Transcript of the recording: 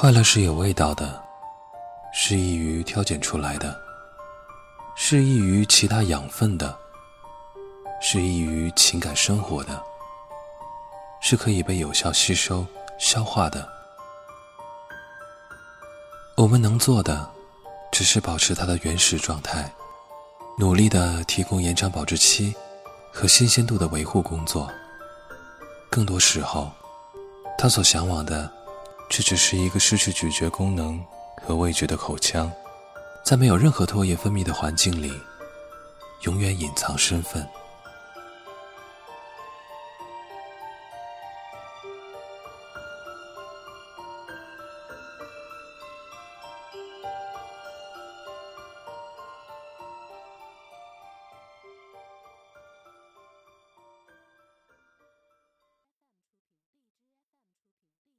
快乐是有味道的，是易于挑拣出来的，是易于其他养分的，是易于情感生活的，是可以被有效吸收、消化的。我们能做的，只是保持它的原始状态，努力的提供延长保质期和新鲜度的维护工作。更多时候，他所向往的。这只是一个失去咀嚼功能和味觉的口腔，在没有任何唾液分泌的环境里，永远隐藏身份。